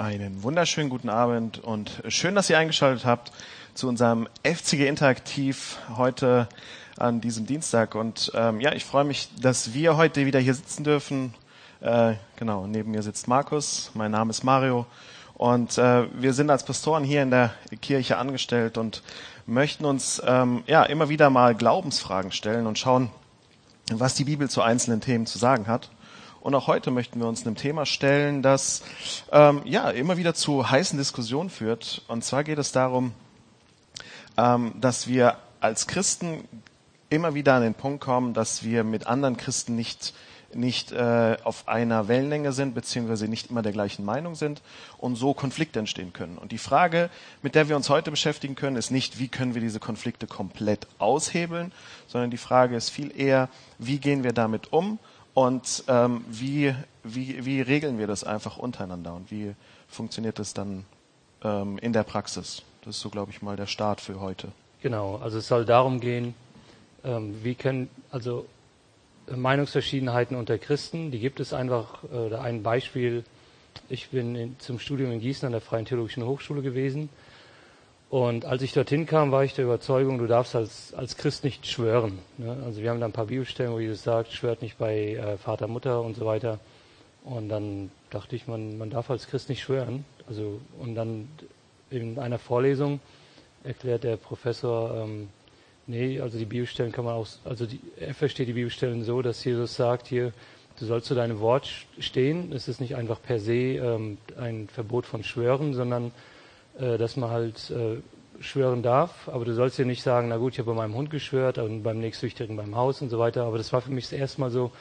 Einen wunderschönen guten Abend und schön, dass ihr eingeschaltet habt zu unserem FCG Interaktiv heute an diesem Dienstag. Und ähm, ja, ich freue mich, dass wir heute wieder hier sitzen dürfen. Äh, genau, neben mir sitzt Markus, mein Name ist Mario und äh, wir sind als Pastoren hier in der Kirche angestellt und möchten uns ähm, ja immer wieder mal Glaubensfragen stellen und schauen, was die Bibel zu einzelnen Themen zu sagen hat. Und auch heute möchten wir uns einem Thema stellen, das ähm, ja immer wieder zu heißen Diskussionen führt. Und zwar geht es darum, ähm, dass wir als Christen immer wieder an den Punkt kommen, dass wir mit anderen Christen nicht nicht äh, auf einer Wellenlänge sind, beziehungsweise nicht immer der gleichen Meinung sind und so Konflikte entstehen können. Und die Frage, mit der wir uns heute beschäftigen können, ist nicht, wie können wir diese Konflikte komplett aushebeln, sondern die Frage ist viel eher, wie gehen wir damit um und ähm, wie, wie, wie regeln wir das einfach untereinander und wie funktioniert das dann ähm, in der Praxis? Das ist so, glaube ich, mal der Start für heute. Genau, also es soll darum gehen, ähm, wie können, also Meinungsverschiedenheiten unter Christen, die gibt es einfach, äh, ein Beispiel, ich bin in, zum Studium in Gießen an der Freien Theologischen Hochschule gewesen und als ich dorthin kam, war ich der Überzeugung, du darfst als, als Christ nicht schwören. Ne? Also wir haben da ein paar Bibelstellen, wo Jesus sagt, schwört nicht bei äh, Vater, Mutter und so weiter. Und dann dachte ich, man, man darf als Christ nicht schwören. Also, und dann in einer Vorlesung erklärt der Professor, ähm, nee, also die Bibelstellen kann man auch, also die, er versteht die Bibelstellen so, dass Jesus sagt hier, du sollst zu deinem Wort stehen. Es ist nicht einfach per se ähm, ein Verbot von Schwören, sondern äh, dass man halt äh, schwören darf, aber du sollst ja nicht sagen, na gut, ich habe bei meinem Hund geschwört und beim nächstsüchtigen beim Haus und so weiter. Aber das war für mich das erste Mal so,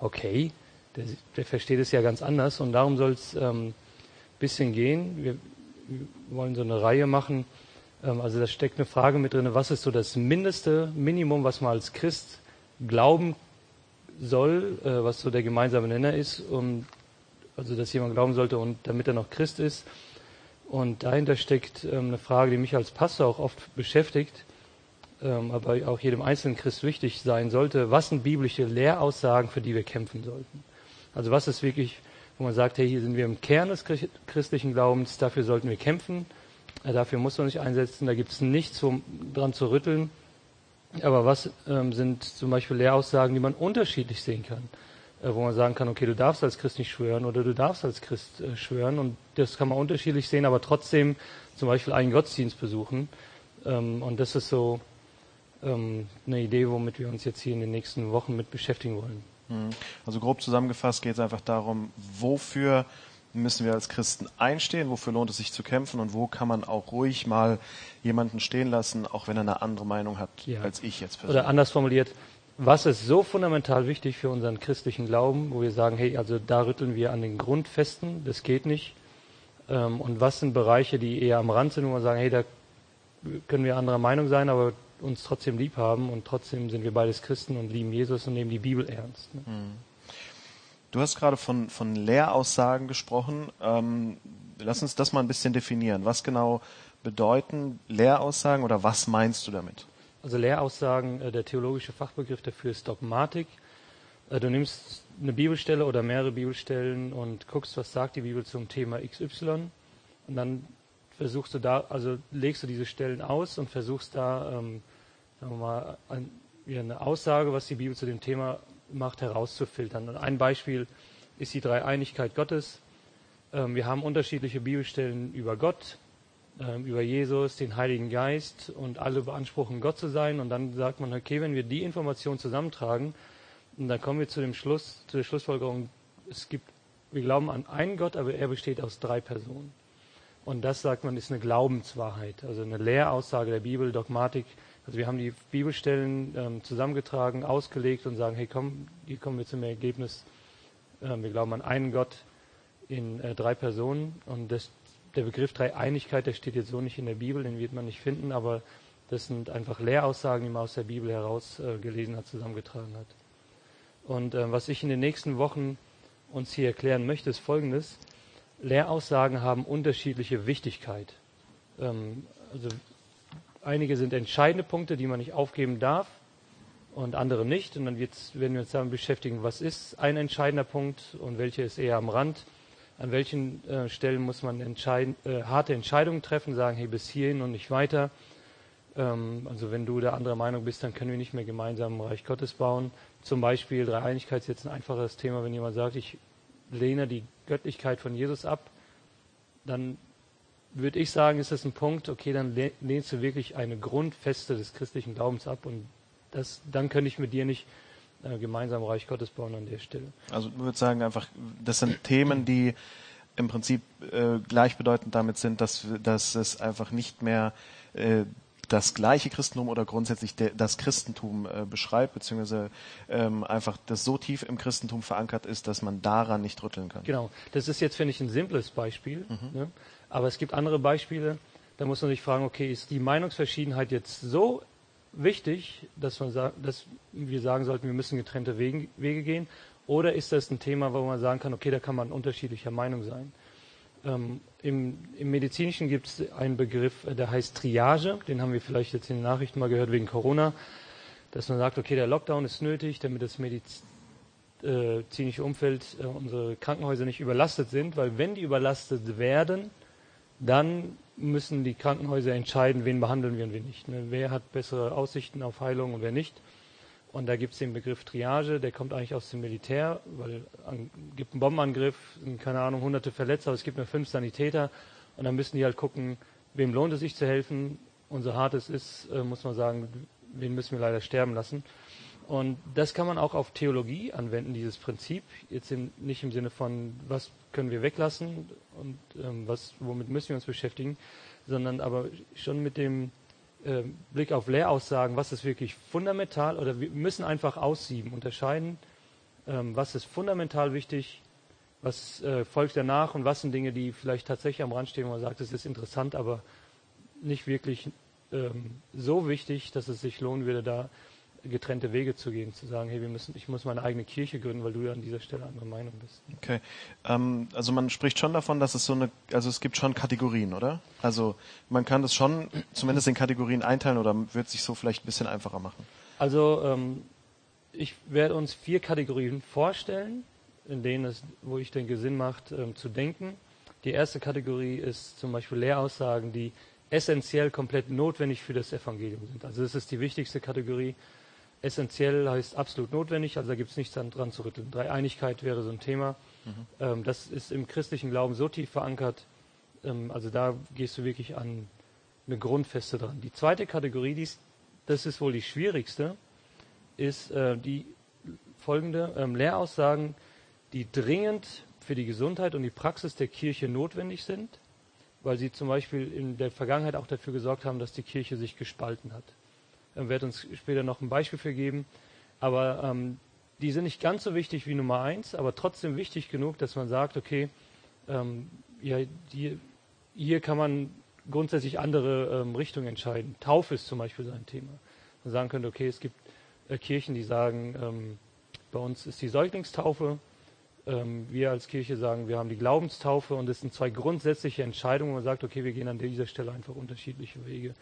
okay, der, der versteht es ja ganz anders und darum soll es ähm, bisschen gehen. Wir, wir, wollen so eine Reihe machen. Ähm, also da steckt eine Frage mit drin, was ist so das mindeste Minimum, was man als Christ glauben soll, äh, was so der gemeinsame Nenner ist, um, also dass jemand glauben sollte und damit er noch Christ ist. Und dahinter steckt ähm, eine Frage, die mich als Pastor auch oft beschäftigt, ähm, aber auch jedem einzelnen Christ wichtig sein sollte. Was sind biblische Lehraussagen, für die wir kämpfen sollten? Also was ist wirklich, wo man sagt, hey, hier sind wir im Kern des christlichen Glaubens, dafür sollten wir kämpfen, äh, dafür muss man sich einsetzen, da gibt es nichts um, dran zu rütteln. Aber was ähm, sind zum Beispiel Lehraussagen, die man unterschiedlich sehen kann? Äh, wo man sagen kann, okay, du darfst als Christ nicht schwören oder du darfst als Christ äh, schwören und das kann man unterschiedlich sehen, aber trotzdem zum Beispiel einen Gottesdienst besuchen. Ähm, und das ist so ähm, eine Idee, womit wir uns jetzt hier in den nächsten Wochen mit beschäftigen wollen. Mhm. Also grob zusammengefasst geht es einfach darum, wofür müssen wir als Christen einstehen, wofür lohnt es sich zu kämpfen und wo kann man auch ruhig mal jemanden stehen lassen, auch wenn er eine andere Meinung hat ja. als ich jetzt persönlich. Oder anders formuliert, was ist so fundamental wichtig für unseren christlichen Glauben, wo wir sagen, hey, also da rütteln wir an den Grundfesten, das geht nicht. Ähm, und was sind Bereiche, die eher am Rand sind, wo wir sagen, hey, da können wir anderer Meinung sein, aber uns trotzdem lieb haben und trotzdem sind wir beides Christen und lieben Jesus und nehmen die Bibel ernst. Ne? Hm. Du hast gerade von, von Lehraussagen gesprochen. Ähm, lass uns das mal ein bisschen definieren. Was genau bedeuten Lehraussagen oder was meinst du damit? Also Lehraussagen, äh, der theologische Fachbegriff dafür ist Dogmatik. Äh, du nimmst eine Bibelstelle oder mehrere Bibelstellen und guckst, was sagt die Bibel zum Thema XY und dann versuchst du da, also legst du diese Stellen aus und versuchst da, ähm, sagen wir mal, ein, eine Aussage, was die Bibel zu dem Thema macht, herauszufiltern. Und ein Beispiel ist die Dreieinigkeit Gottes. Ähm, wir haben unterschiedliche Bibelstellen über Gott, über Jesus, den Heiligen Geist und alle beanspruchen, Gott zu sein. Und dann sagt man, okay, wenn wir die Informationen zusammentragen, dann kommen wir zu dem Schluss, zu der Schlussfolgerung, es gibt, wir glauben an einen Gott, aber er besteht aus drei Personen. Und das, sagt man, ist eine Glaubenswahrheit, also eine Lehraussage der Bibel, Dogmatik. Also wir haben die Bibelstellen ähm, zusammengetragen, ausgelegt und sagen, hey komm, hier kommen wir zum Ergebnis, äh, wir glauben an einen Gott in äh, drei Personen. Und das, der Begriff Dreieinigkeit, der steht jetzt so nicht in der Bibel, den wird man nicht finden, aber das sind einfach Lehraussagen, die man aus der Bibel herausgelesen äh, hat, zusammengetragen hat. Und äh, was ich in den nächsten Wochen uns hier erklären möchte, ist Folgendes. Lehraussagen haben unterschiedliche Wichtigkeit. Ähm, also einige sind entscheidende Punkte, die man nicht aufgeben darf und andere nicht. Und dann werden wir uns damit beschäftigen, was ist ein entscheidender Punkt und welche ist eher am Rand. An welchen äh, Stellen muss man entscheiden, äh, harte Entscheidungen treffen, sagen, hey, bis hierhin und nicht weiter. Ähm, also wenn du der anderer Meinung bist, dann können wir nicht mehr gemeinsam im Reich Gottes bauen. Zum Beispiel Dreieinigkeit ist jetzt ein einfaches Thema, wenn jemand sagt, ich lehne die Göttlichkeit von Jesus ab, dann würde ich sagen, ist das ein Punkt, okay, dann lehnst du wirklich eine Grundfeste des christlichen Glaubens ab und das, dann könnte ich mit dir nicht gemeinsam Reich Gottes bauen an der Stelle. Also ich würde sagen einfach, das sind Themen, die im Prinzip äh, gleichbedeutend damit sind, dass, dass es einfach nicht mehr äh, das gleiche Christentum oder grundsätzlich de, das Christentum äh, beschreibt, beziehungsweise ähm, einfach das so tief im Christentum verankert ist, dass man daran nicht rütteln kann. Genau, das ist jetzt, finde ich, ein simples Beispiel. Mhm. Ne? Aber es gibt andere Beispiele, da muss man sich fragen, okay, ist die Meinungsverschiedenheit jetzt so wichtig, dass, man dass wir sagen sollten, wir müssen getrennte Wege, Wege gehen? Oder ist das ein Thema, wo man sagen kann, okay, da kann man unterschiedlicher Meinung sein? Ähm, im, Im Medizinischen gibt es einen Begriff, äh, der heißt Triage. Den haben wir vielleicht jetzt in den Nachrichten mal gehört wegen Corona. Dass man sagt, okay, der Lockdown ist nötig, damit das medizinische äh, Umfeld, äh, unsere Krankenhäuser nicht überlastet sind. Weil wenn die überlastet werden, dann müssen die Krankenhäuser entscheiden, wen behandeln wir und wen nicht. Ne? Wer hat bessere Aussichten auf Heilung und wer nicht. Und da gibt es den Begriff Triage, der kommt eigentlich aus dem Militär, weil es gibt einen Bombenangriff, keine Ahnung, hunderte Verletzte, aber es gibt nur fünf Sanitäter und dann müssen die halt gucken, wem lohnt es sich zu helfen und so hart es ist, äh, muss man sagen, wen müssen wir leider sterben lassen. Und das kann man auch auf Theologie anwenden, dieses Prinzip. Jetzt im, nicht im Sinne von, was können wir weglassen und ähm, was, womit müssen wir uns beschäftigen, sondern aber schon mit dem äh, Blick auf Lehraussagen, was ist wirklich fundamental, oder wir müssen einfach aussieben, unterscheiden, ähm, was ist fundamental wichtig, was äh, folgt danach und was sind Dinge, die vielleicht tatsächlich am Rand stehen, wo man sagt, es ist interessant, aber nicht wirklich ähm, so wichtig, dass es sich lohnen würde, da getrennte Wege zu gehen, zu sagen, hey, wir müssen, ich muss meine eigene Kirche gründen, weil du ja an dieser Stelle anderer Meinung bist. Okay, ähm, also man spricht schon davon, dass es so eine, also es gibt schon Kategorien, oder? Also man kann das schon zumindest in Kategorien einteilen oder wird sich so vielleicht ein bisschen einfacher machen? Also ähm, ich werde uns vier Kategorien vorstellen, in denen es, wo ich denke, Sinn macht, ähm, zu denken. Die erste Kategorie ist zum Beispiel Lehraussagen, die essentiell komplett notwendig für das Evangelium sind. Also das ist die wichtigste Kategorie essentiell heißt absolut notwendig, also da gibt es nichts dran zu rütteln. Dreieinigkeit wäre so ein Thema. Mhm. Ähm, das ist im christlichen Glauben so tief verankert, ähm, also da gehst du wirklich an eine Grundfeste dran. Die zweite Kategorie, dies, das ist wohl die schwierigste, ist äh, die folgende ähm, Lehraussagen, die dringend für die Gesundheit und die Praxis der Kirche notwendig sind, weil sie zum Beispiel in der Vergangenheit auch dafür gesorgt haben, dass die Kirche sich gespalten hat. Er wird uns später noch ein Beispiel für geben. Aber ähm, die sind nicht ganz so wichtig wie Nummer eins, aber trotzdem wichtig genug, dass man sagt, okay, ähm, ja, die, hier kann man grundsätzlich andere ähm, Richtungen entscheiden. Taufe ist zum Beispiel so ein Thema. Man sagen könnte, okay, es gibt äh, Kirchen, die sagen, ähm, bei uns ist die Säuglingstaufe. Ähm, wir als Kirche sagen, wir haben die Glaubenstaufe und es sind zwei grundsätzliche Entscheidungen, wo man sagt, okay, wir gehen an dieser Stelle einfach unterschiedliche Wege.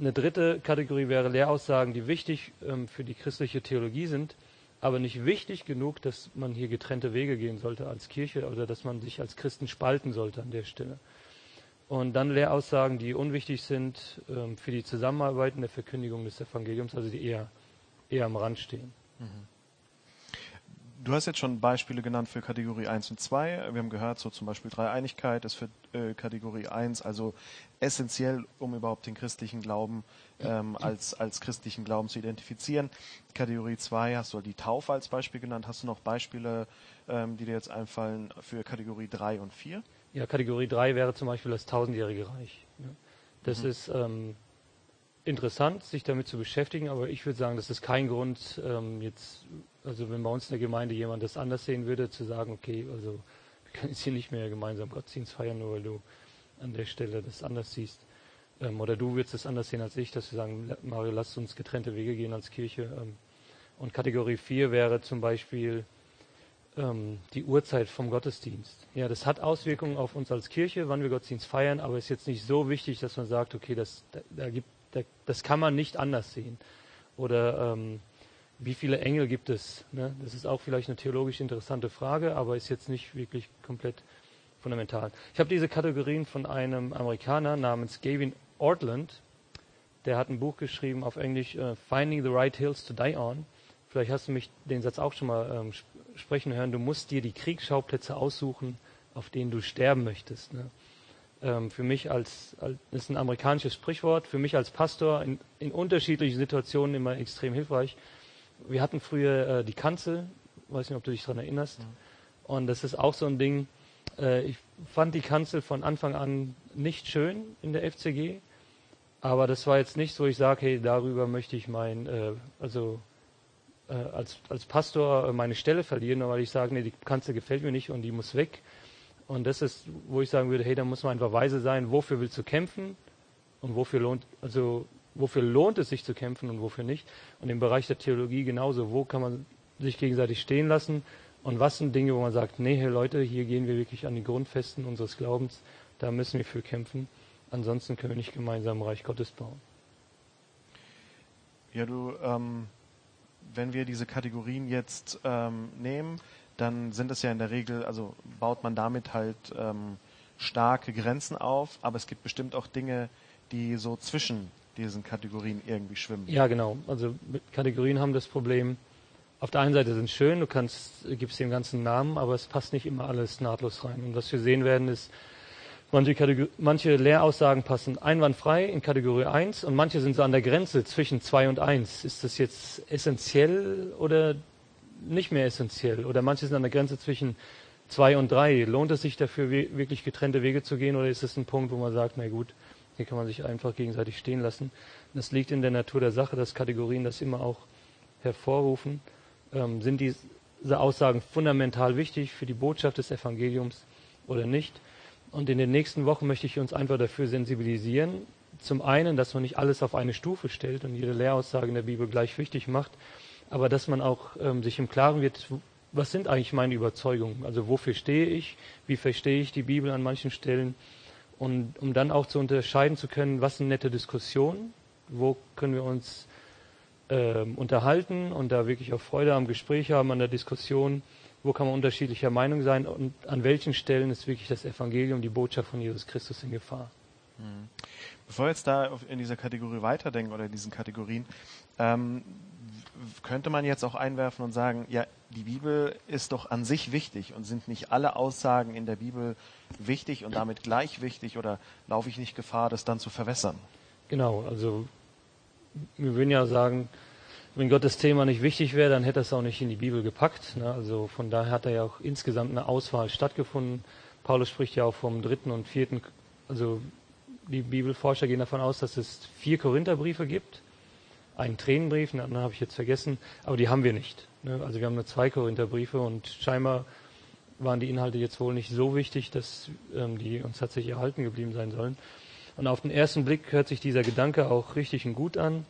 Eine dritte Kategorie wäre Lehraussagen, die wichtig ähm, für die christliche Theologie sind, aber nicht wichtig genug, dass man hier getrennte Wege gehen sollte als Kirche oder dass man sich als Christen spalten sollte an der Stelle. Und dann Lehraussagen, die unwichtig sind ähm, für die Zusammenarbeit in der Verkündigung des Evangeliums, also die eher, eher am Rand stehen. Mhm. Du hast jetzt schon Beispiele genannt für Kategorie 1 und 2. Wir haben gehört, so zum Beispiel Dreieinigkeit ist für äh, Kategorie 1, also essentiell, um überhaupt den christlichen Glauben ähm, als, als christlichen Glauben zu identifizieren. Kategorie 2 hast du die Taufe als Beispiel genannt. Hast du noch Beispiele, ähm, die dir jetzt einfallen für Kategorie 3 und 4? Ja, Kategorie 3 wäre zum Beispiel das tausendjährige Reich. Das mhm. ist ähm, interessant, sich damit zu beschäftigen, aber ich würde sagen, das ist kein Grund, ähm, jetzt also wenn bei uns in der Gemeinde jemand das anders sehen würde, zu sagen, okay, also wir können jetzt hier nicht mehr gemeinsam Gottesdienst feiern, nur weil du an der Stelle das anders siehst. Ähm, oder du würdest es anders sehen als ich, dass wir sagen, Mario, lass uns getrennte Wege gehen als Kirche. Ähm, und Kategorie 4 wäre zum Beispiel ähm, die Uhrzeit vom Gottesdienst. Ja, das hat Auswirkungen auf uns als Kirche, wann wir Gottesdienst feiern, aber ist jetzt nicht so wichtig, dass man sagt, okay, das, da, da gibt, da, das kann man nicht anders sehen. Oder ähm, wie viele Engel gibt es? Ne? Das ist auch vielleicht eine theologisch interessante Frage, aber ist jetzt nicht wirklich komplett fundamental. Ich habe diese Kategorien von einem Amerikaner namens Gavin Ortland. Der hat ein Buch geschrieben auf Englisch, uh, Finding the Right Hills to Die On. Vielleicht hast du mich den Satz auch schon mal ähm, sprechen hören. Du musst dir die Kriegsschauplätze aussuchen, auf denen du sterben möchtest. Ne? Ähm, für mich als, als, ist ein amerikanisches Sprichwort, für mich als Pastor in, in unterschiedlichen Situationen immer extrem hilfreich. Wir hatten früher äh, die Kanzel, weiß nicht, ob du dich daran erinnerst. Ja. Und das ist auch so ein Ding, äh, ich fand die Kanzel von Anfang an nicht schön in der FCG, aber das war jetzt nicht so, ich sage, hey, darüber möchte ich mein, äh, also äh, als, als Pastor meine Stelle verlieren, weil ich sage, nee, die Kanzel gefällt mir nicht und die muss weg. Und das ist, wo ich sagen würde, hey, da muss man einfach weise sein, wofür willst du kämpfen und wofür lohnt, also wofür lohnt es sich zu kämpfen und wofür nicht. Und im Bereich der Theologie genauso, wo kann man sich gegenseitig stehen lassen und was sind Dinge, wo man sagt, nee, hey Leute, hier gehen wir wirklich an die Grundfesten unseres Glaubens, da müssen wir für kämpfen. Ansonsten können wir nicht gemeinsam Reich Gottes bauen. Ja, du, ähm, wenn wir diese Kategorien jetzt ähm, nehmen, dann sind es ja in der Regel, also baut man damit halt ähm, starke Grenzen auf, aber es gibt bestimmt auch Dinge, die so zwischen diesen Kategorien irgendwie schwimmen. Ja, genau. Also Kategorien haben das Problem, auf der einen Seite sind schön, du kannst, gibst dem ganzen Namen, aber es passt nicht immer alles nahtlos rein. Und was wir sehen werden, ist, manche, Kategor manche Lehraussagen passen einwandfrei in Kategorie 1 und manche sind so an der Grenze zwischen 2 und 1. Ist das jetzt essentiell oder nicht mehr essentiell? Oder manche sind an der Grenze zwischen 2 und 3. Lohnt es sich dafür, wirklich getrennte Wege zu gehen oder ist es ein Punkt, wo man sagt, na gut, hier kann man sich einfach gegenseitig stehen lassen? Das liegt in der Natur der Sache, dass Kategorien das immer auch hervorrufen ähm, sind diese Aussagen fundamental wichtig für die Botschaft des Evangeliums oder nicht. Und in den nächsten Wochen möchte ich uns einfach dafür sensibilisieren. Zum einen, dass man nicht alles auf eine Stufe stellt und jede Lehraussage in der Bibel gleich wichtig macht, aber dass man auch ähm, sich im Klaren wird, was sind eigentlich meine Überzeugungen? Also wofür stehe ich? Wie verstehe ich die Bibel an manchen Stellen? Und um dann auch zu unterscheiden zu können, was sind nette Diskussionen? Wo können wir uns äh, unterhalten und da wirklich auch Freude am Gespräch haben, an der Diskussion, wo kann man unterschiedlicher Meinung sein und an welchen Stellen ist wirklich das Evangelium, die Botschaft von Jesus Christus in Gefahr. Mhm. Bevor wir jetzt da in dieser Kategorie weiterdenken oder in diesen Kategorien, ähm, könnte man jetzt auch einwerfen und sagen, ja, die Bibel ist doch an sich wichtig und sind nicht alle Aussagen in der Bibel wichtig und damit gleich wichtig oder laufe ich nicht Gefahr, das dann zu verwässern? Genau, also wir würden ja sagen, wenn Gott das Thema nicht wichtig wäre, dann hätte er es auch nicht in die Bibel gepackt. Ne? Also von daher hat da ja auch insgesamt eine Auswahl stattgefunden. Paulus spricht ja auch vom dritten und vierten, also die Bibelforscher gehen davon aus, dass es vier Korintherbriefe gibt, einen Tränenbrief, den anderen habe ich jetzt vergessen, aber die haben wir nicht. Ne? Also wir haben nur zwei Korintherbriefe und scheinbar waren die Inhalte jetzt wohl nicht so wichtig, dass ähm, die uns tatsächlich erhalten geblieben sein sollen. Und auf den ersten Blick hört sich dieser Gedanke auch richtig und gut an.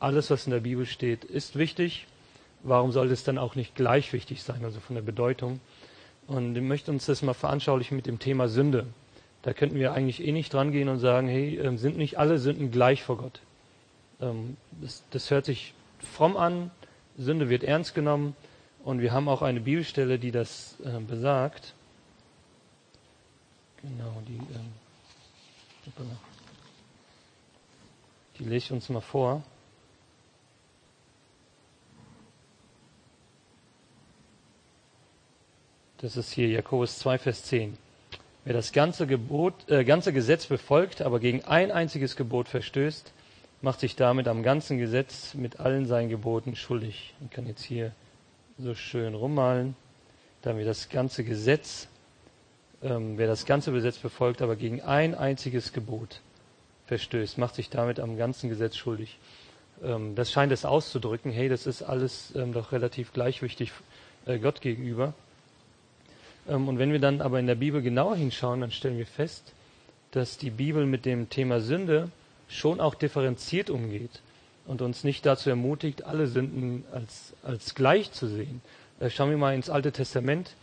Alles, was in der Bibel steht, ist wichtig. Warum sollte es dann auch nicht gleich wichtig sein, also von der Bedeutung? Und ich möchte uns das mal veranschaulichen mit dem Thema Sünde. Da könnten wir eigentlich eh nicht dran gehen und sagen, hey, ähm, sind nicht alle Sünden gleich vor Gott? Ähm, das, das hört sich fromm an, Sünde wird ernst genommen und wir haben auch eine Bibelstelle, die das äh, besagt. Genau, die ähm, die lese ich uns mal vor. Das ist hier Jakobus 2, Vers 10. Wer das ganze, Gebot, äh, ganze Gesetz befolgt, aber gegen ein einziges Gebot verstößt, macht sich damit am ganzen Gesetz mit allen seinen Geboten schuldig. Ich kann jetzt hier so schön rummalen. Da wir das ganze Gesetz, ähm, wer das ganze Gesetz befolgt, aber gegen ein einziges Gebot verstößt, macht sich damit am ganzen Gesetz schuldig. Ähm, das scheint es auszudrücken, hey, das ist alles ähm, doch relativ gleichwichtig äh, Gott gegenüber. Ähm, und wenn wir dann aber in der Bibel genauer hinschauen, dann stellen wir fest, dass die Bibel mit dem Thema Sünde schon auch differenziert umgeht und uns nicht dazu ermutigt, alle Sünden als, als gleich zu sehen. Äh, schauen wir mal ins Alte Testament.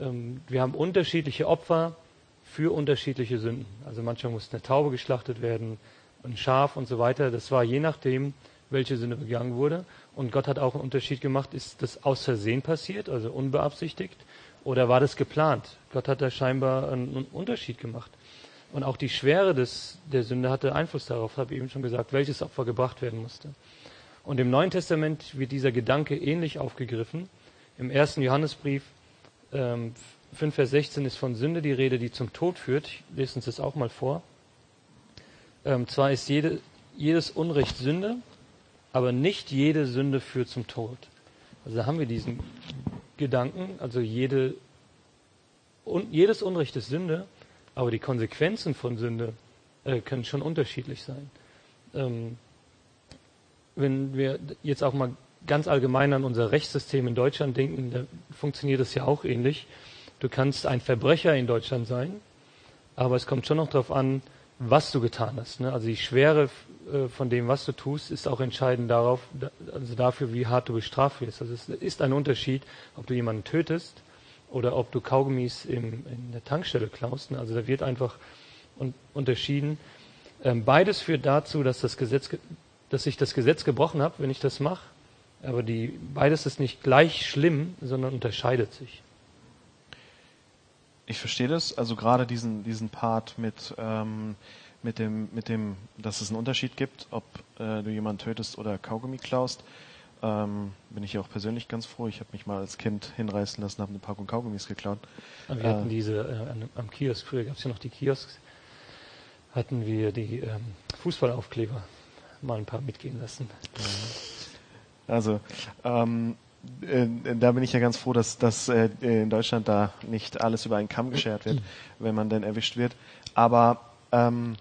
Ähm, wir haben unterschiedliche Opfer für unterschiedliche Sünden. Also manchmal musste eine Taube geschlachtet werden, ein Schaf und so weiter. Das war je nachdem, welche Sünde begangen wurde. Und Gott hat auch einen Unterschied gemacht, ist das aus Versehen passiert, also unbeabsichtigt, Oder war das geplant? Gott hat da scheinbar einen Unterschied gemacht. Und auch die Schwere des, der Sünde hatte Einfluss darauf, habe ich eben schon gesagt, welches Opfer gebracht werden musste. Und im Neuen Testament wird dieser Gedanke ähnlich aufgegriffen. Im ersten Johannesbrief ähm, 5, Vers 16 ist von Sünde die Rede, die zum Tod führt. Ich lese uns das auch mal vor. Ähm, zwar ist jede, jedes Unrecht Sünde, aber nicht jede Sünde führt zum Tod. Also da haben wir diesen Gedanken, also jede, un, jedes Unrecht ist Sünde, aber die Konsequenzen von Sünde äh, können schon unterschiedlich sein. Ähm, wenn wir jetzt auch mal ganz allgemein an unser Rechtssystem in Deutschland denken, da funktioniert es ja auch ähnlich. Du kannst ein Verbrecher in Deutschland sein, aber es kommt schon noch darauf an, was du getan hast. Ne? Also die Schwere äh, von dem, was du tust, ist auch entscheidend darauf, also dafür, wie hart du bestraft wirst. Also es ist ein Unterschied, ob du jemanden tötest oder ob du Kaugummis im, in der Tankstelle klaust. Ne? Also da wird einfach un unterschieden. Ähm, beides führt dazu, dass das Gesetz, dass ich das Gesetz gebrochen habe, wenn ich das mache. Aber die, beides ist nicht gleich schlimm, sondern unterscheidet sich. Ich verstehe das, also gerade diesen, diesen Part mit, ähm, mit, dem, mit dem, dass es einen Unterschied gibt, ob äh, du jemanden tötest oder Kaugummi klaust. Ähm, bin ich ja auch persönlich ganz froh. Ich habe mich mal als Kind hinreißen lassen, habe eine Packung Kaugummis geklaut. wir äh, hatten diese äh, am Kiosk, früher gab es ja noch die Kiosks, hatten wir die ähm, Fußballaufkleber mal ein paar mitgehen lassen. Also ähm, äh, da bin ich ja ganz froh, dass, dass äh, in Deutschland da nicht alles über einen Kamm geschert wird, wenn man denn erwischt wird. Aber ähm,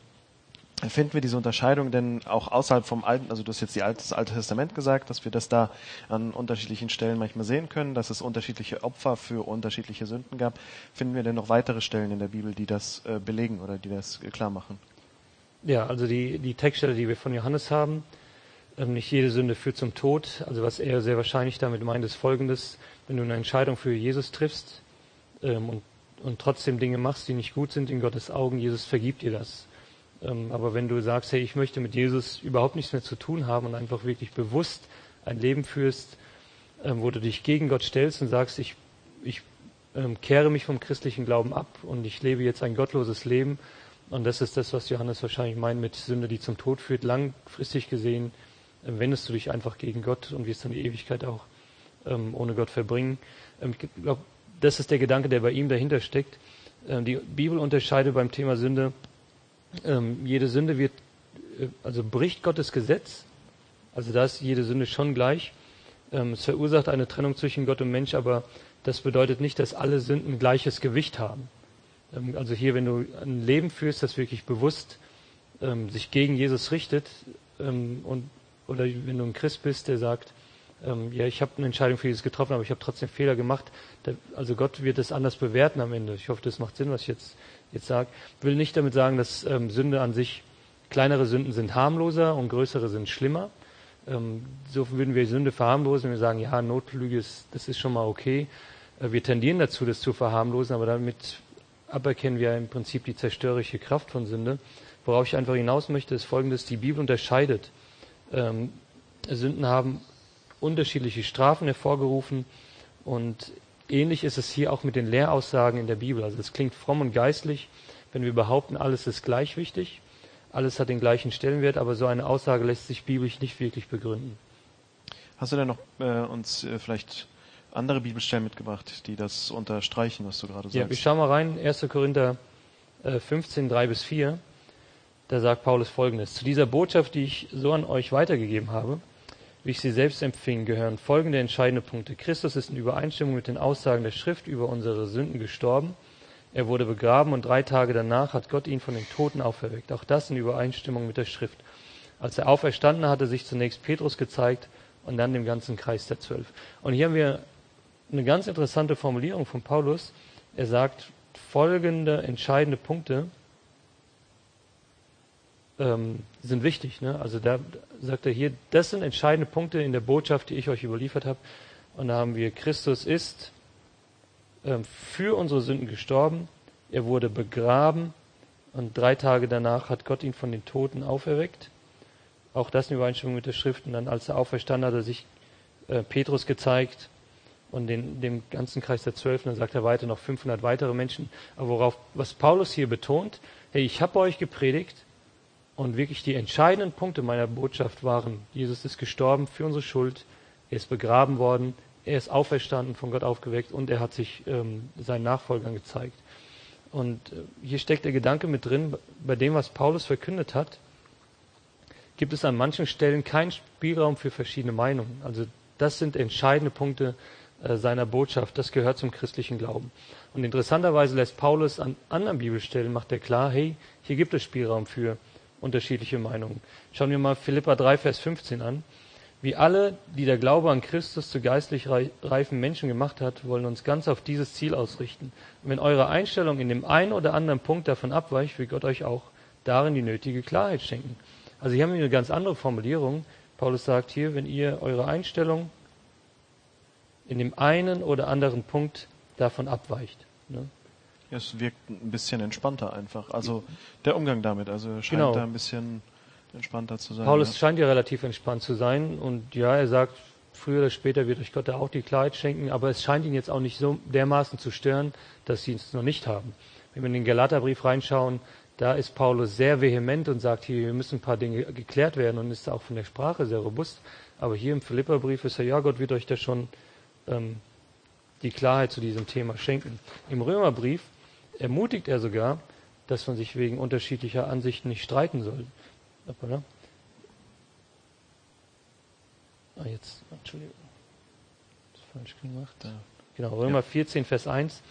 finden wir diese Unterscheidung denn auch außerhalb vom Alten, also du hast jetzt Alte, das Alte Testament gesagt, dass wir das da an unterschiedlichen Stellen manchmal sehen können, dass es unterschiedliche Opfer für unterschiedliche Sünden gab. Finden wir denn noch weitere Stellen in der Bibel, die das äh, belegen oder die das äh, klar machen? Ja, also die, die Textstelle, die wir von Johannes haben, ähm, nicht jede Sünde führt zum Tod. Also was er sehr wahrscheinlich damit meint, ist folgendes. Wenn du eine Entscheidung für Jesus triffst ähm, und, und trotzdem Dinge machst, die nicht gut sind in Gottes Augen, Jesus vergibt dir das. Ähm, aber wenn du sagst, hey, ich möchte mit Jesus überhaupt nichts mehr zu tun haben und einfach wirklich bewusst ein Leben führst, ähm, wo du dich gegen Gott stellst und sagst, ich, ich ähm, kehre mich vom christlichen Glauben ab und ich lebe jetzt ein gottloses Leben. Und das ist das, was Johannes wahrscheinlich meint mit Sünde, die zum Tod führt, langfristig gesehen wendest du dich einfach gegen Gott und wirst dann die Ewigkeit auch ohne Gott verbringen. Ich glaube, das ist der Gedanke, der bei ihm dahinter steckt. Die Bibel unterscheidet beim Thema Sünde. Ähm, jede Sünde wird, äh, also bricht Gottes Gesetz. Also da ist jede Sünde schon gleich. Ähm, es verursacht eine Trennung zwischen Gott und Mensch, aber das bedeutet nicht, dass alle Sünden gleiches Gewicht haben. Ähm, also hier, wenn du ein Leben führst, das wirklich bewusst sich gegen Jesus richtet und oder wenn du ein Christ bist, der sagt, ähm, ja, ich habe eine Entscheidung für Jesus getroffen, aber ich habe trotzdem Fehler gemacht. Also Gott wird es anders bewerten am Ende. Ich hoffe, das macht Sinn, was ich jetzt, jetzt. Ich will nicht damit sagen, dass ähm, Sünde an sich, kleinere Sünden sind harmloser und größere sind schlimmer. Ähm, so würden wir Sünde verharmlosen, wenn wir sagen, ja, Notlüge ist, das ist schon mal okay. Äh, wir tendieren dazu, das zu verharmlosen, aber damit aberkennen wir im Prinzip die zerstörerische Kraft von Sünde. Worauf ich einfach hinaus möchte, ist folgendes, die Bibel unterscheidet ähm, Sünden haben unterschiedliche Strafen hervorgerufen und ähnlich ist es hier auch mit den Lehraussagen in der Bibel. Also es klingt fromm und geistlich, wenn wir behaupten, alles ist gleich wichtig, alles hat den gleichen Stellenwert, aber so eine Aussage lässt sich biblisch nicht wirklich begründen. Hast du denn noch äh, uns äh, vielleicht andere Bibelstellen mitgebracht, die das unterstreichen, was du gerade sagst? Ja, wir schauen mal rein, 1. Korinther äh, 15, 3 bis 4 da sagt Paulus folgendes. Zu dieser Botschaft, die ich so an euch weitergegeben habe, wie ich sie selbst empfing, gehören folgende entscheidende Punkte. Christus ist in Übereinstimmung mit den Aussagen der Schrift über unsere Sünden gestorben. Er wurde begraben und drei Tage danach hat Gott ihn von den Toten auferweckt. Auch das in Übereinstimmung mit der Schrift. Als er auferstanden hatte, sich zunächst Petrus gezeigt und dann dem ganzen Kreis der Zwölf. Und hier haben wir eine ganz interessante Formulierung von Paulus. Er sagt folgende entscheidende Punkte, ähm, sind wichtig. Ne? Also da sagt er hier, das sind entscheidende Punkte in der Botschaft, die ich euch überliefert habe. Und da haben wir, Christus ist ähm, für unsere Sünden gestorben, er wurde begraben und drei Tage danach hat Gott ihn von den Toten auferweckt. Auch das in Übereinstimmung mit der Schrift. Und dann, als er auferstanden hat, hat er sich äh, Petrus gezeigt und den, dem ganzen Kreis der Zwölf. Dann sagt er weiter noch 500 weitere Menschen. Aber worauf, was Paulus hier betont, hey, ich habe euch gepredigt und wirklich die entscheidenden Punkte meiner Botschaft waren, Jesus ist gestorben für unsere Schuld, er ist begraben worden, er ist auferstanden, von Gott aufgeweckt und er hat sich ähm, seinen Nachfolgern gezeigt. Und äh, hier steckt der Gedanke mit drin, bei dem, was Paulus verkündet hat, gibt es an manchen Stellen keinen Spielraum für verschiedene Meinungen. Also das sind entscheidende Punkte äh, seiner Botschaft. Das gehört zum christlichen Glauben. Und interessanterweise lässt Paulus an anderen Bibelstellen, macht er klar, hey, hier gibt es Spielraum für unterschiedliche Meinungen. Schauen wir mal Philippa 3, Vers 15 an. Wie alle, die der Glaube an Christus zu geistlich reifen Menschen gemacht hat, wollen uns ganz auf dieses Ziel ausrichten. Und wenn eure Einstellung in dem einen oder anderen Punkt davon abweicht, will Gott euch auch darin die nötige Klarheit schenken. Also hier haben wir eine ganz andere Formulierung. Paulus sagt hier, wenn ihr eure Einstellung in dem einen oder anderen Punkt davon abweicht. Ne? Es wirkt ein bisschen entspannter einfach. Also der Umgang damit, also scheint genau. da ein bisschen entspannter zu sein. Paulus ja. scheint ja relativ entspannt zu sein und ja, er sagt, früher oder später wird euch Gott da auch die Klarheit schenken, aber es scheint ihn jetzt auch nicht so dermaßen zu stören, dass sie es noch nicht haben. Wenn wir in den Galaterbrief reinschauen, da ist Paulus sehr vehement und sagt, hier müssen ein paar Dinge geklärt werden und ist auch von der Sprache sehr robust. Aber hier im Philipperbrief ist er, ja, Gott wird euch da schon ähm, die Klarheit zu diesem Thema schenken. Im Römerbrief ermutigt er sogar, dass man sich wegen unterschiedlicher Ansichten nicht streiten soll. Hoppala. Ah, jetzt, Entschuldigung. Falsch gemacht. Ja. Genau, Römer ja. 14, Vers 1.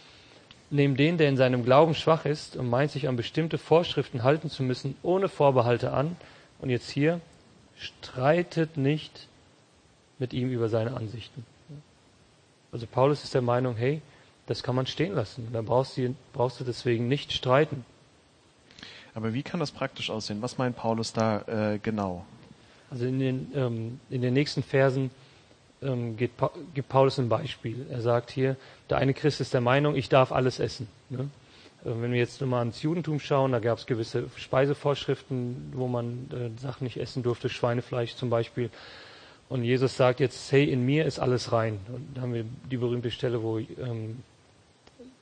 Neben den, der in seinem Glauben schwach ist und meint, sich an bestimmte Vorschriften halten zu müssen, ohne Vorbehalte an. Und jetzt hier, streitet nicht mit ihm über seine Ansichten. Also Paulus ist der Meinung, hey, das kann man stehen lassen. Da brauchst du, brauchst du deswegen nicht streiten. Aber wie kann das praktisch aussehen? Was meint Paulus da äh, genau? Also in den, ähm, in den nächsten Versen ähm, geht, gibt Paulus ein Beispiel. Er sagt hier, der eine Christ ist der Meinung, ich darf alles essen. Ne? Äh, wenn wir jetzt nochmal ans Judentum schauen, da gab es gewisse Speisevorschriften, wo man äh, Sachen nicht essen durfte, Schweinefleisch zum Beispiel. Und Jesus sagt jetzt, hey, in mir ist alles rein. Und da haben wir die berühmte Stelle, wo ähm,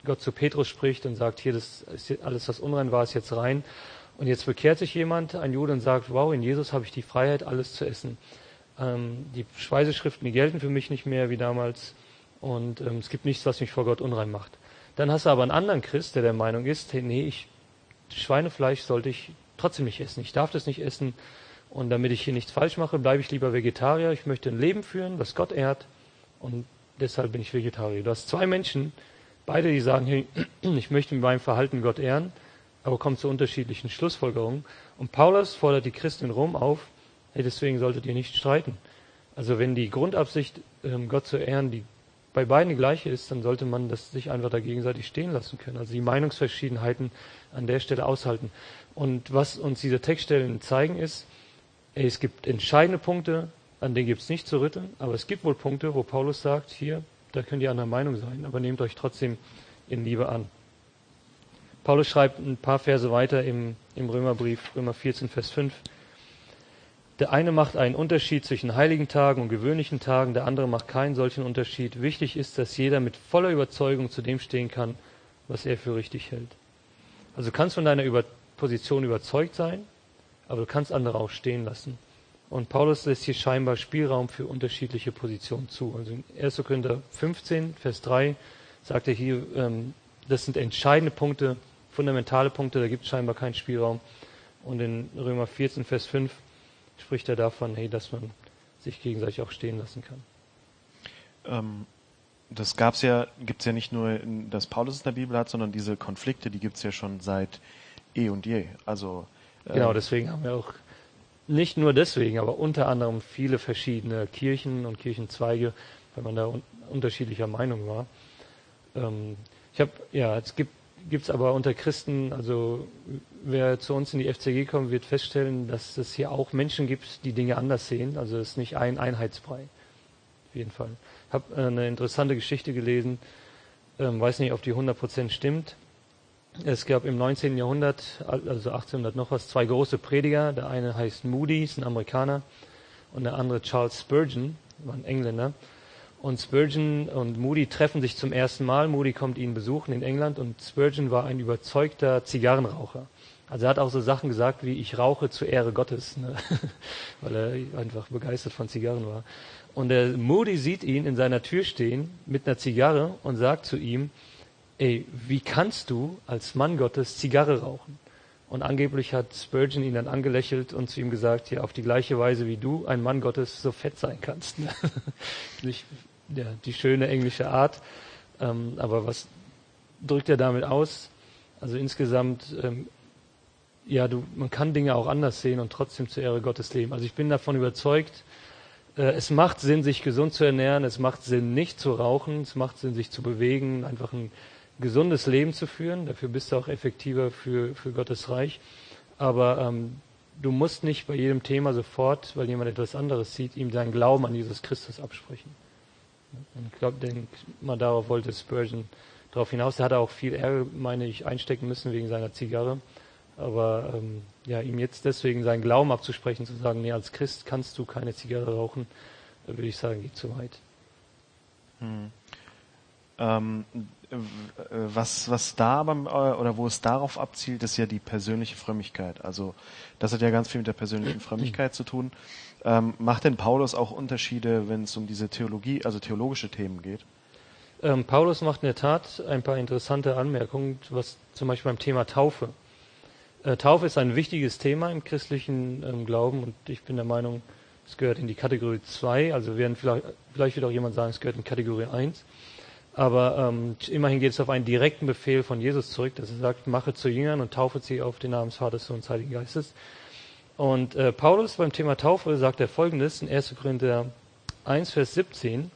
Gott zu Petrus spricht und sagt, hier, das ist alles, was unrein war, ist jetzt rein. Und jetzt bekehrt sich jemand, ein Jude, und sagt, wow, in Jesus habe ich die Freiheit, alles zu essen. Ähm, die Speiseschriften, gelten für mich nicht mehr wie damals. Und ähm, es gibt nichts, was mich vor Gott unrein macht. Dann hast du aber einen anderen Christ, der der Meinung ist, hey, nee, ich, Schweinefleisch sollte ich trotzdem nicht essen. Ich darf das nicht essen. Und damit ich hier nichts falsch mache, bleibe ich lieber Vegetarier. Ich möchte ein Leben führen, das Gott ehrt. Und deshalb bin ich Vegetarier. Du hast zwei Menschen, beide, die sagen, hey, ich möchte mit meinem Verhalten Gott ehren, aber kommen zu unterschiedlichen Schlussfolgerungen. Und Paulus fordert die Christen in Rom auf, hey, deswegen solltet ihr nicht streiten. Also wenn die Grundabsicht, ähm, Gott zu ehren, die bei beiden die gleiche ist, dann sollte man das sich einfach da gegenseitig stehen lassen können. Also die Meinungsverschiedenheiten an der Stelle aushalten. Und was uns diese Textstellen zeigen ist, es gibt entscheidende Punkte, an denen gibt es nicht zu rütteln, aber es gibt wohl Punkte, wo Paulus sagt, hier, da könnt ihr anderer Meinung sein, aber nehmt euch trotzdem in Liebe an. Paulus schreibt ein paar Verse weiter im, im Römerbrief, Römer 14, Vers 5. Der eine macht einen Unterschied zwischen heiligen Tagen und gewöhnlichen Tagen, der andere macht keinen solchen Unterschied. Wichtig ist, dass jeder mit voller Überzeugung zu dem stehen kann, was er für richtig hält. Also kannst von deiner Über Position überzeugt sein, aber du kannst andere auch stehen lassen. Und Paulus lässt hier scheinbar Spielraum für unterschiedliche Positionen zu. Also in 1. Korinther 15, Vers 3 sagt er hier, ähm, das sind entscheidende Punkte, fundamentale Punkte, da gibt es scheinbar keinen Spielraum. Und in Römer 14, Vers 5 spricht er davon, hey, dass man sich gegenseitig auch stehen lassen kann. Ähm, das gab's ja, gibt's ja nicht nur, in, dass Paulus in der Bibel hat, sondern diese Konflikte, die gibt es ja schon seit eh und je. Also Genau, deswegen haben wir auch nicht nur deswegen, aber unter anderem viele verschiedene Kirchen und Kirchenzweige, weil man da un unterschiedlicher Meinung war. Ähm, ich habe, ja, es gibt es aber unter Christen, also wer zu uns in die FCG kommt, wird feststellen, dass es hier auch Menschen gibt, die Dinge anders sehen. Also es ist nicht ein Einheitsbrei. Auf jeden Fall. Ich habe äh, eine interessante Geschichte gelesen, ähm, weiß nicht, ob die 100% stimmt. Es gab im 19. Jahrhundert, also 1800 noch was, zwei große Prediger. Der eine heißt Moody, ist ein Amerikaner, und der andere Charles Spurgeon, war ein Engländer. Und Spurgeon und Moody treffen sich zum ersten Mal. Moody kommt ihn besuchen in England und Spurgeon war ein überzeugter Zigarrenraucher. Also er hat auch so Sachen gesagt wie ich rauche zur Ehre Gottes, ne? weil er einfach begeistert von Zigarren war. Und der Moody sieht ihn in seiner Tür stehen mit einer Zigarre und sagt zu ihm, ey, wie kannst du als Mann Gottes Zigarre rauchen? Und angeblich hat Spurgeon ihn dann angelächelt und zu ihm gesagt, ja, auf die gleiche Weise wie du, ein Mann Gottes, so fett sein kannst. Nicht, ja, die schöne englische Art. Ähm, aber was drückt er damit aus? Also insgesamt ähm, ja, du, man kann Dinge auch anders sehen und trotzdem zur Ehre Gottes leben. Also ich bin davon überzeugt, äh, es macht Sinn, sich gesund zu ernähren, es macht Sinn, nicht zu rauchen, es macht Sinn, sich zu bewegen, einfach ein gesundes Leben zu führen. Dafür bist du auch effektiver für, für Gottes Reich. Aber ähm, du musst nicht bei jedem Thema sofort, weil jemand etwas anderes sieht, ihm seinen Glauben an Jesus Christus absprechen. Und ich glaube, denk mal darauf wollte Spurgeon darauf hinaus. Er hat auch viel Ärger, meine ich, einstecken müssen wegen seiner Zigarre. Aber ähm, ja, ihm jetzt deswegen seinen Glauben abzusprechen, zu sagen, nee, als Christ kannst du keine Zigarre rauchen, würde ich sagen, geht zu weit. Hm. Ähm, was, was da aber, äh, oder wo es darauf abzielt, ist ja die persönliche Frömmigkeit. Also das hat ja ganz viel mit der persönlichen Frömmigkeit zu tun. Ähm, macht denn Paulus auch Unterschiede, wenn es um diese Theologie, also theologische Themen geht? Ähm, Paulus macht in der Tat ein paar interessante Anmerkungen, was zum Beispiel beim Thema Taufe äh, Taufe ist ein wichtiges Thema im christlichen ähm, Glauben und ich bin der Meinung, es gehört in die Kategorie 2. Also werden vielleicht, vielleicht wird auch jemand sagen, es gehört in Kategorie 1. Aber ähm, immerhin geht es auf einen direkten Befehl von Jesus zurück, dass er sagt, mache zu Jüngern und taufe sie auf den Namen des Vaters, Sohnes, Heiligen Geistes. Und äh, Paulus beim Thema Taufe sagt er folgendes in 1. Korinther 1, Vers 17.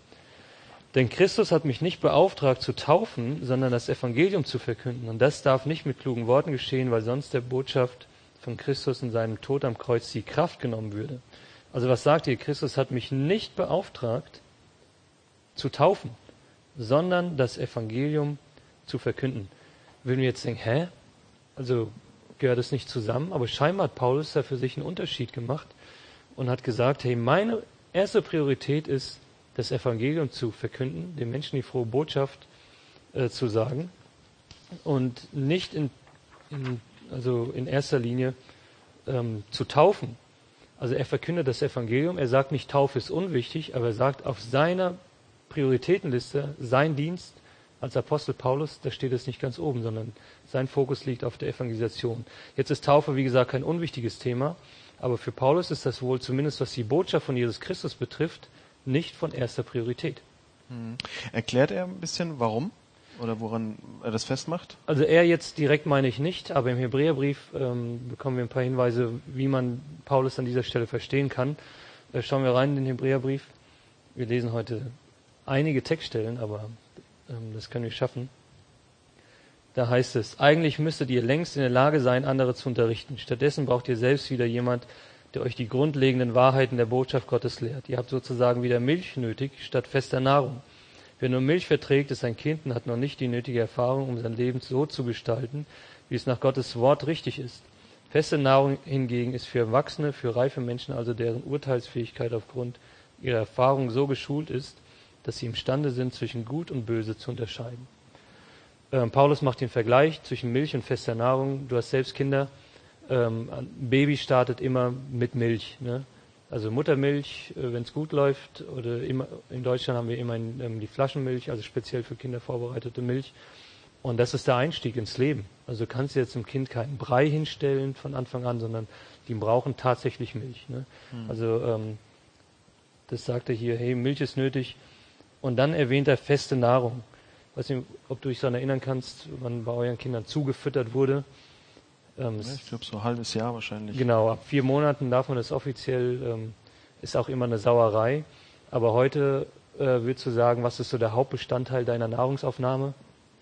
Denn Christus hat mich nicht beauftragt zu taufen, sondern das Evangelium zu verkünden. Und das darf nicht mit klugen Worten geschehen, weil sonst der Botschaft von Christus in seinem Tod am Kreuz die Kraft genommen würde. Also was sagt ihr? Christus hat mich nicht beauftragt zu taufen, sondern das Evangelium zu verkünden. Würden wir jetzt denken, hä? Also gehört es nicht zusammen? Aber scheinbar hat Paulus da für sich einen Unterschied gemacht und hat gesagt, hey, meine erste Priorität ist, das Evangelium zu verkünden, den Menschen die frohe Botschaft äh, zu sagen und nicht in, in, also in erster Linie ähm, zu taufen. Also er verkündet das Evangelium, er sagt nicht, Taufe ist unwichtig, aber er sagt auf seiner Prioritätenliste, sein Dienst als Apostel Paulus, da steht es nicht ganz oben, sondern sein Fokus liegt auf der Evangelisation. Jetzt ist Taufe, wie gesagt, kein unwichtiges Thema, aber für Paulus ist das wohl zumindest, was die Botschaft von Jesus Christus betrifft, nicht von erster Priorität. Hm. Erklärt er ein bisschen, warum? Oder woran er das festmacht? Also er jetzt direkt meine ich nicht, aber im Hebräerbrief ähm, bekommen wir ein paar Hinweise, wie man Paulus an dieser Stelle verstehen kann. Äh, schauen wir rein in den Hebräerbrief. Wir lesen heute einige Textstellen, aber ähm, das können wir schaffen. Da heißt es, eigentlich müsstet ihr längst in der Lage sein, andere zu unterrichten. Stattdessen braucht ihr selbst wieder jemand, der euch die grundlegenden Wahrheiten der Botschaft Gottes lehrt. Ihr habt sozusagen wieder Milch nötig statt fester Nahrung. Wer nur Milch verträgt, ist ein Kind und hat noch nicht die nötige Erfahrung, um sein Leben so zu gestalten, wie es nach Gottes Wort richtig ist. Feste Nahrung hingegen ist für Erwachsene, für reife Menschen, also deren Urteilsfähigkeit aufgrund ihrer Erfahrung so geschult ist, dass sie imstande sind, zwischen Gut und Böse zu unterscheiden. Ähm, Paulus macht den Vergleich zwischen Milch und fester Nahrung. Du hast selbst Kinder ähm, ein Baby startet immer mit Milch. Ne? Also Muttermilch, äh, wenn es gut läuft, oder immer, in Deutschland haben wir immerhin ähm, die Flaschenmilch, also speziell für Kinder vorbereitete Milch. Und das ist der Einstieg ins Leben. Also du kannst jetzt dem Kind keinen Brei hinstellen von Anfang an, sondern die brauchen tatsächlich Milch. Ne? Mhm. Also ähm, das sagt er hier, hey, Milch ist nötig. Und dann erwähnt er feste Nahrung. Ich weiß nicht, ob du dich daran erinnern kannst, wann bei euren Kindern zugefüttert wurde. Ähm, ich glaube, so ein halbes Jahr wahrscheinlich. Genau, ab vier Monaten darf man das offiziell, ähm, ist auch immer eine Sauerei. Aber heute äh, würdest du sagen, was ist so der Hauptbestandteil deiner Nahrungsaufnahme?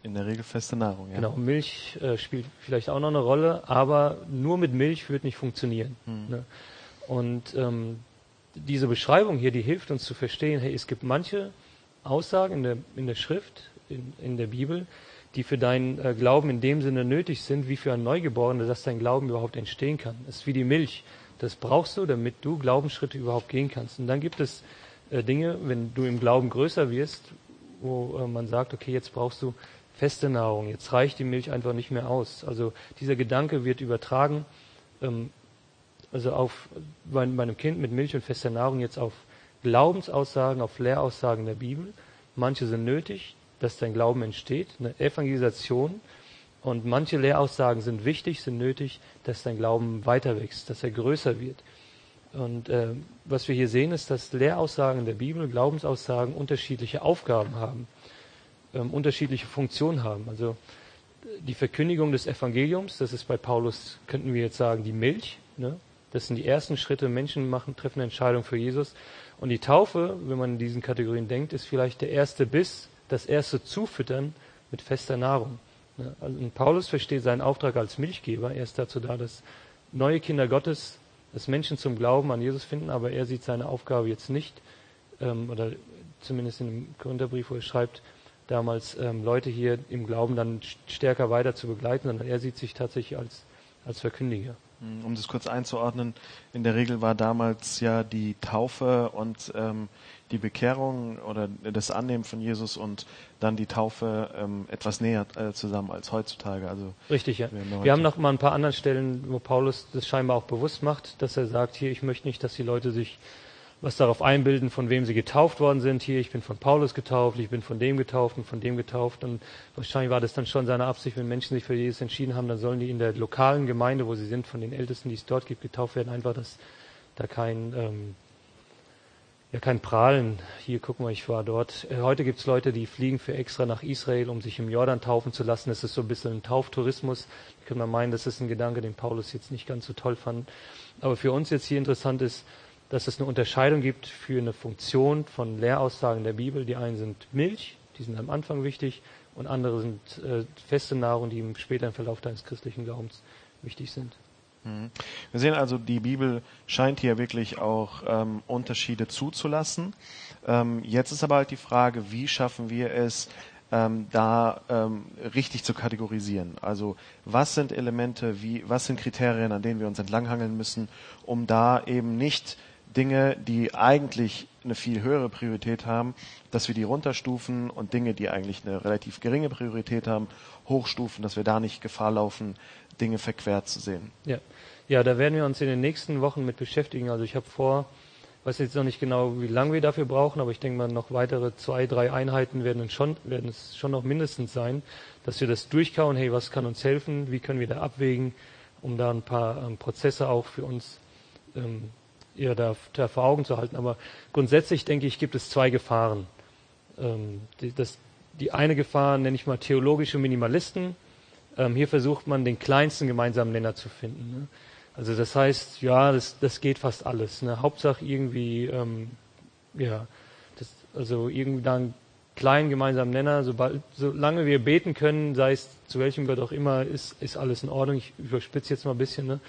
In der Regel feste Nahrung, ja. Genau, Milch äh, spielt vielleicht auch noch eine Rolle, aber nur mit Milch wird nicht funktionieren. Hm. Ne? Und ähm, diese Beschreibung hier, die hilft uns zu verstehen, hey, es gibt manche Aussagen in der, in der Schrift, in, in der Bibel, die für deinen äh, Glauben in dem Sinne nötig sind, wie für ein Neugeborener, dass dein Glauben überhaupt entstehen kann. Es ist wie die Milch. Das brauchst du, damit du Glaubensschritte überhaupt gehen kannst. Und dann gibt es äh, Dinge, wenn du im Glauben größer wirst, wo äh, man sagt, okay, jetzt brauchst du feste Nahrung, jetzt reicht die Milch einfach nicht mehr aus. Also dieser Gedanke wird übertragen, ähm, also auf bei, bei einem Kind mit Milch und fester Nahrung jetzt auf Glaubensaussagen, auf Lehraussagen der Bibel. Manche sind nötig, dass dein Glauben entsteht, eine Evangelisation. Und manche Lehraussagen sind wichtig, sind nötig, dass dein Glauben weiter wächst, dass er größer wird. Und äh, was wir hier sehen, ist, dass Lehraussagen der Bibel, Glaubensaussagen unterschiedliche Aufgaben haben, ähm, unterschiedliche Funktionen haben. Also die Verkündigung des Evangeliums, das ist bei Paulus, könnten wir jetzt sagen, die Milch. Ne? Das sind die ersten Schritte. Menschen machen, treffen eine Entscheidung für Jesus. Und die Taufe, wenn man in diesen Kategorien denkt, ist vielleicht der erste Biss, das erste Zufüttern mit fester Nahrung. Ne? Also Paulus versteht seinen Auftrag als Milchgeber. Er ist dazu da, dass neue Kinder Gottes dass Menschen zum Glauben an Jesus finden, aber er sieht seine Aufgabe jetzt nicht, ähm, oder zumindest in dem Korintherbrief, wo er schreibt, damals ähm, Leute hier im Glauben dann stärker weiter zu begleiten, sondern er sieht sich tatsächlich als, als Verkündiger. Um das kurz einzuordnen, in der Regel war damals ja die Taufe und ähm, die Bekehrung oder das Annehmen von Jesus und dann die Taufe ähm, etwas näher äh, zusammen als heutzutage. Also Richtig, ja. Wir, wir haben noch mal ein paar anderen Stellen, wo Paulus das scheinbar auch bewusst macht, dass er sagt, hier, ich möchte nicht, dass die Leute sich was darauf einbilden, von wem sie getauft worden sind. Hier, ich bin von Paulus getauft, ich bin von dem getauft und von dem getauft. Und wahrscheinlich war das dann schon seine Absicht, wenn Menschen sich für Jesus entschieden haben, dann sollen die in der lokalen Gemeinde, wo sie sind, von den Ältesten, die es dort gibt, getauft werden. Einfach, dass da kein, ähm, ja, kein Prahlen. Hier, guck mal, ich war dort. Äh, heute gibt es Leute, die fliegen für extra nach Israel, um sich im Jordan taufen zu lassen. Das ist so ein bisschen ein Tauftourismus. Da könnte man meinen, das ist ein Gedanke, den Paulus jetzt nicht ganz so toll fand. Aber für uns jetzt hier interessant ist, dass es eine Unterscheidung gibt für eine Funktion von Lehraussagen der Bibel. Die einen sind Milch, die sind am Anfang wichtig, und andere sind äh, feste Nahrung, die im späteren Verlauf deines christlichen Glaubens wichtig sind. Mhm. Wir sehen also, die Bibel scheint hier wirklich auch ähm, Unterschiede zuzulassen. Ähm, jetzt ist aber halt die Frage, wie schaffen wir es, ähm, da ähm, richtig zu kategorisieren. Also was sind Elemente, wie, was sind Kriterien, an denen wir uns entlanghangeln müssen, um da eben nicht Dinge, die eigentlich eine viel höhere Priorität haben, dass wir die runterstufen und Dinge, die eigentlich eine relativ geringe Priorität haben, hochstufen, dass wir da nicht Gefahr laufen, Dinge verquert zu sehen. Ja. ja, da werden wir uns in den nächsten Wochen mit beschäftigen. Also ich habe vor, weiß jetzt noch nicht genau, wie lange wir dafür brauchen, aber ich denke mal, noch weitere zwei, drei Einheiten werden schon, werden es schon noch mindestens sein, dass wir das durchkauen. Hey, was kann uns helfen? Wie können wir da abwägen, um da ein paar ähm, Prozesse auch für uns ähm, ihr da, vor Augen zu halten. Aber grundsätzlich denke ich, gibt es zwei Gefahren. Ähm, die, das, die eine Gefahr nenne ich mal theologische Minimalisten. Ähm, hier versucht man den kleinsten gemeinsamen Nenner zu finden. Ne? Also das heißt, ja, das, das geht fast alles. Ne? Hauptsache irgendwie, ähm, ja, das, also irgendwie da einen kleinen gemeinsamen Nenner. Sobald, solange wir beten können, sei es zu welchem Gott auch immer, ist, ist alles in Ordnung. Ich überspitze jetzt mal ein bisschen. Ne?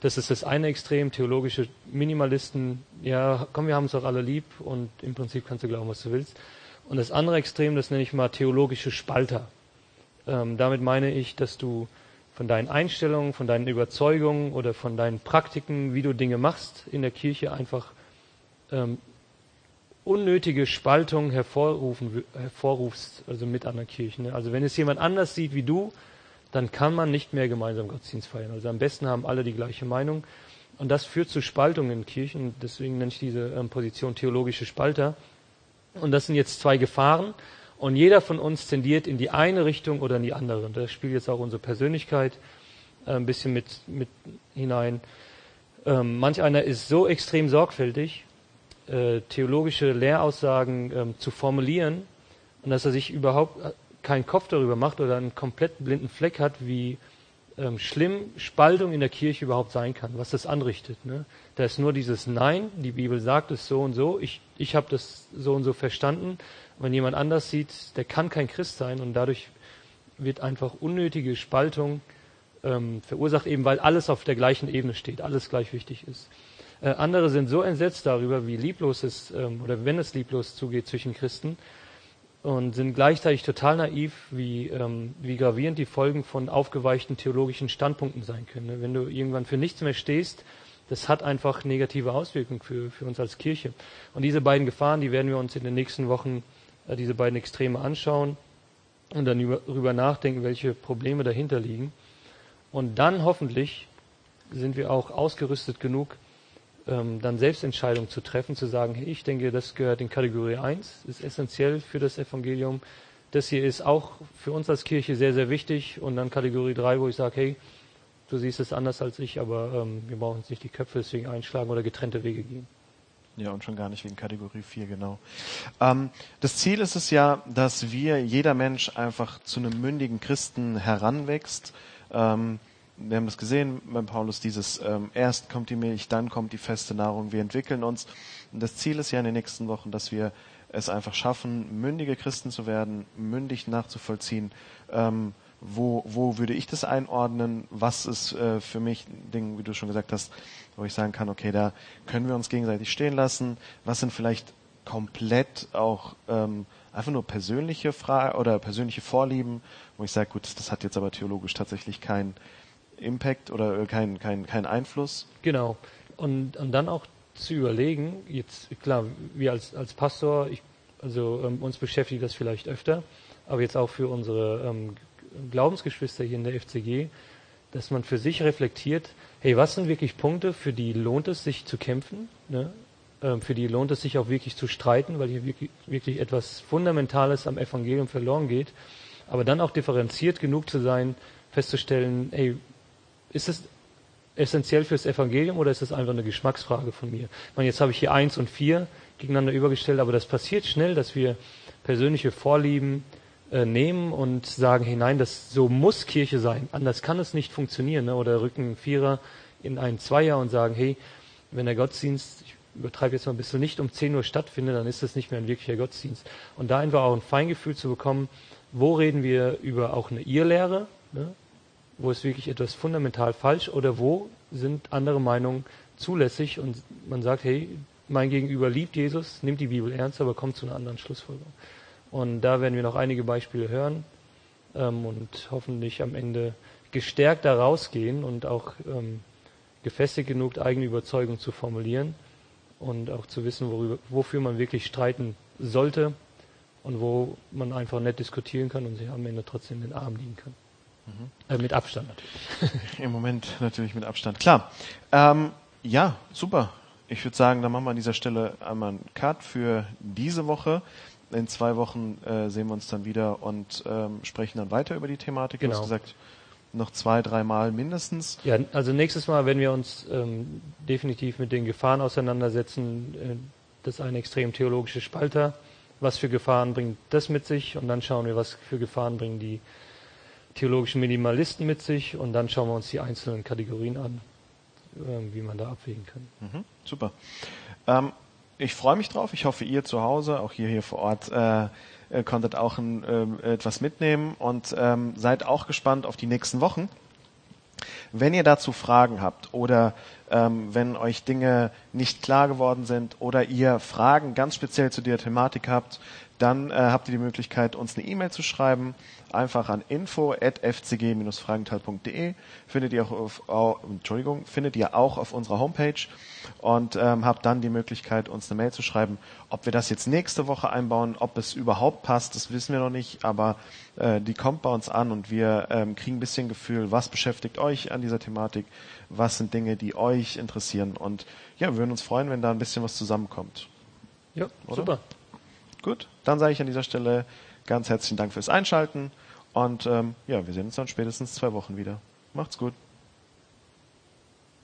Das ist das eine Extrem, theologische Minimalisten, ja, komm, wir haben es doch alle lieb und im Prinzip kannst du glauben, was du willst. Und das andere Extrem, das nenne ich mal theologische Spalter. Ähm, damit meine ich, dass du von deinen Einstellungen, von deinen Überzeugungen oder von deinen Praktiken, wie du Dinge machst in der Kirche, einfach ähm, unnötige Spaltung hervorrufen, hervorrufst, also mit anderen Kirchen. Ne? Also wenn es jemand anders sieht wie du, dann kann man nicht mehr gemeinsam Gottesdienst feiern. Also am besten haben alle die gleiche Meinung. Und das führt zu Spaltungen in Kirchen. Deswegen nenne ich diese ähm, Position theologische Spalter. Und das sind jetzt zwei Gefahren. Und jeder von uns tendiert in die eine Richtung oder in die andere. Und da spielt jetzt auch unsere Persönlichkeit äh, ein bisschen mit, mit hinein. Ähm, manch einer ist so extrem sorgfältig, äh, theologische Lehraussagen ähm, zu formulieren und dass er sich überhaupt keinen Kopf darüber macht oder einen komplett blinden Fleck hat, wie ähm, schlimm Spaltung in der Kirche überhaupt sein kann, was das anrichtet. Ne? Da ist nur dieses Nein, die Bibel sagt es so und so, ich, ich habe das so und so verstanden. Wenn jemand anders sieht, der kann kein Christ sein und dadurch wird einfach unnötige Spaltung ähm, verursacht, eben weil alles auf der gleichen Ebene steht, alles gleich wichtig ist. Äh, andere sind so entsetzt darüber, wie lieblos es ähm, oder wenn es lieblos zugeht zwischen Christen, und sind gleichzeitig total naiv, wie, ähm, wie gravierend die Folgen von aufgeweichten theologischen Standpunkten sein können. Ne? Wenn du irgendwann für nichts mehr stehst, das hat einfach negative Auswirkungen für, für uns als Kirche. Und diese beiden Gefahren, die werden wir uns in den nächsten Wochen, äh, diese beiden Extreme anschauen und dann über, darüber nachdenken, welche Probleme dahinter liegen. Und dann hoffentlich sind wir auch ausgerüstet genug, ähm, dann Selbstentscheidungen zu treffen, zu sagen, hey, ich denke, das gehört in Kategorie 1, ist essentiell für das Evangelium. Das hier ist auch für uns als Kirche sehr, sehr wichtig. Und dann Kategorie 3, wo ich sage, hey, du siehst es anders als ich, aber ähm, wir brauchen uns nicht die Köpfe deswegen einschlagen oder getrennte Wege gehen. Ja, und schon gar nicht wegen Kategorie 4, genau. Ähm, das Ziel ist es ja, dass wir, jeder Mensch einfach zu einem mündigen Christen heranwächst. Ähm, wir haben das gesehen beim Paulus, dieses ähm, erst kommt die Milch, dann kommt die feste Nahrung. Wir entwickeln uns. Und das Ziel ist ja in den nächsten Wochen, dass wir es einfach schaffen, mündige Christen zu werden, mündig nachzuvollziehen, ähm, wo, wo würde ich das einordnen? Was ist äh, für mich ein Ding, wie du schon gesagt hast, wo ich sagen kann, okay, da können wir uns gegenseitig stehen lassen. Was sind vielleicht komplett auch ähm, einfach nur persönliche Fragen oder persönliche Vorlieben, wo ich sage, gut, das hat jetzt aber theologisch tatsächlich keinen Impact oder keinen kein, kein Einfluss. Genau. Und, und dann auch zu überlegen, jetzt klar, wir als, als Pastor, ich, also ähm, uns beschäftigt das vielleicht öfter, aber jetzt auch für unsere ähm, Glaubensgeschwister hier in der FCG, dass man für sich reflektiert, hey, was sind wirklich Punkte, für die lohnt es sich zu kämpfen, ne? ähm, für die lohnt es sich auch wirklich zu streiten, weil hier wirklich, wirklich etwas Fundamentales am Evangelium verloren geht, aber dann auch differenziert genug zu sein, festzustellen, hey, ist es essentiell fürs Evangelium oder ist es einfach eine Geschmacksfrage von mir? Ich meine, jetzt habe ich hier eins und vier gegeneinander übergestellt, aber das passiert schnell, dass wir persönliche Vorlieben, äh, nehmen und sagen, hey nein, das so muss Kirche sein, anders kann es nicht funktionieren. Ne? Oder rücken Vierer in einen Zweier und sagen, hey, wenn der Gottesdienst, ich übertreibe jetzt mal ein bisschen, nicht um 10 Uhr stattfindet, dann ist das nicht mehr ein wirklicher Gottesdienst. Und da einfach auch ein Feingefühl zu bekommen, wo reden wir über auch eine Irrlehre, ne? Wo ist wirklich etwas fundamental falsch oder wo sind andere Meinungen zulässig und man sagt, hey, mein Gegenüber liebt Jesus, nimmt die Bibel ernst, aber kommt zu einer anderen Schlussfolgerung. Und da werden wir noch einige Beispiele hören ähm, und hoffentlich am Ende gestärkt da rausgehen und auch ähm, gefestigt genug eigene Überzeugung zu formulieren und auch zu wissen, worüber, wofür man wirklich streiten sollte und wo man einfach nett diskutieren kann und sich am Ende trotzdem den Arm liegen kann. Mhm. Äh, mit Abstand natürlich. Im Moment natürlich mit Abstand. Klar. Ähm, ja, super. Ich würde sagen, dann machen wir an dieser Stelle einmal einen Cut für diese Woche in zwei Wochen äh, sehen wir uns dann wieder und ähm, sprechen dann weiter über die Thematik. Genau. Du hast gesagt, noch zwei, dreimal mindestens. Ja, also nächstes Mal werden wir uns ähm, definitiv mit den Gefahren auseinandersetzen. Äh, das ist ein extrem theologischer Spalter. Was für Gefahren bringt das mit sich? Und dann schauen wir, was für Gefahren bringen die theologischen Minimalisten mit sich. Und dann schauen wir uns die einzelnen Kategorien an, äh, wie man da abwägen kann. Mhm, super. Ähm, ich freue mich drauf. Ich hoffe, ihr zu Hause, auch hier, hier vor Ort, äh, äh, konntet auch ein, äh, etwas mitnehmen und ähm, seid auch gespannt auf die nächsten Wochen. Wenn ihr dazu Fragen habt oder ähm, wenn euch Dinge nicht klar geworden sind oder ihr Fragen ganz speziell zu der Thematik habt, dann äh, habt ihr die Möglichkeit, uns eine E-Mail zu schreiben. Einfach an info@fcg-fragenthal.de findet ihr auch auf, oh, Entschuldigung, findet ihr auch auf unserer Homepage und ähm, habt dann die Möglichkeit, uns eine Mail zu schreiben. Ob wir das jetzt nächste Woche einbauen, ob es überhaupt passt, das wissen wir noch nicht, aber äh, die kommt bei uns an und wir ähm, kriegen ein bisschen Gefühl, was beschäftigt euch an dieser Thematik, was sind Dinge, die euch interessieren und ja, wir würden uns freuen, wenn da ein bisschen was zusammenkommt. Ja, Oder? super. Gut, dann sage ich an dieser Stelle ganz herzlichen Dank fürs Einschalten und ähm, ja, wir sehen uns dann spätestens zwei Wochen wieder. Macht's gut.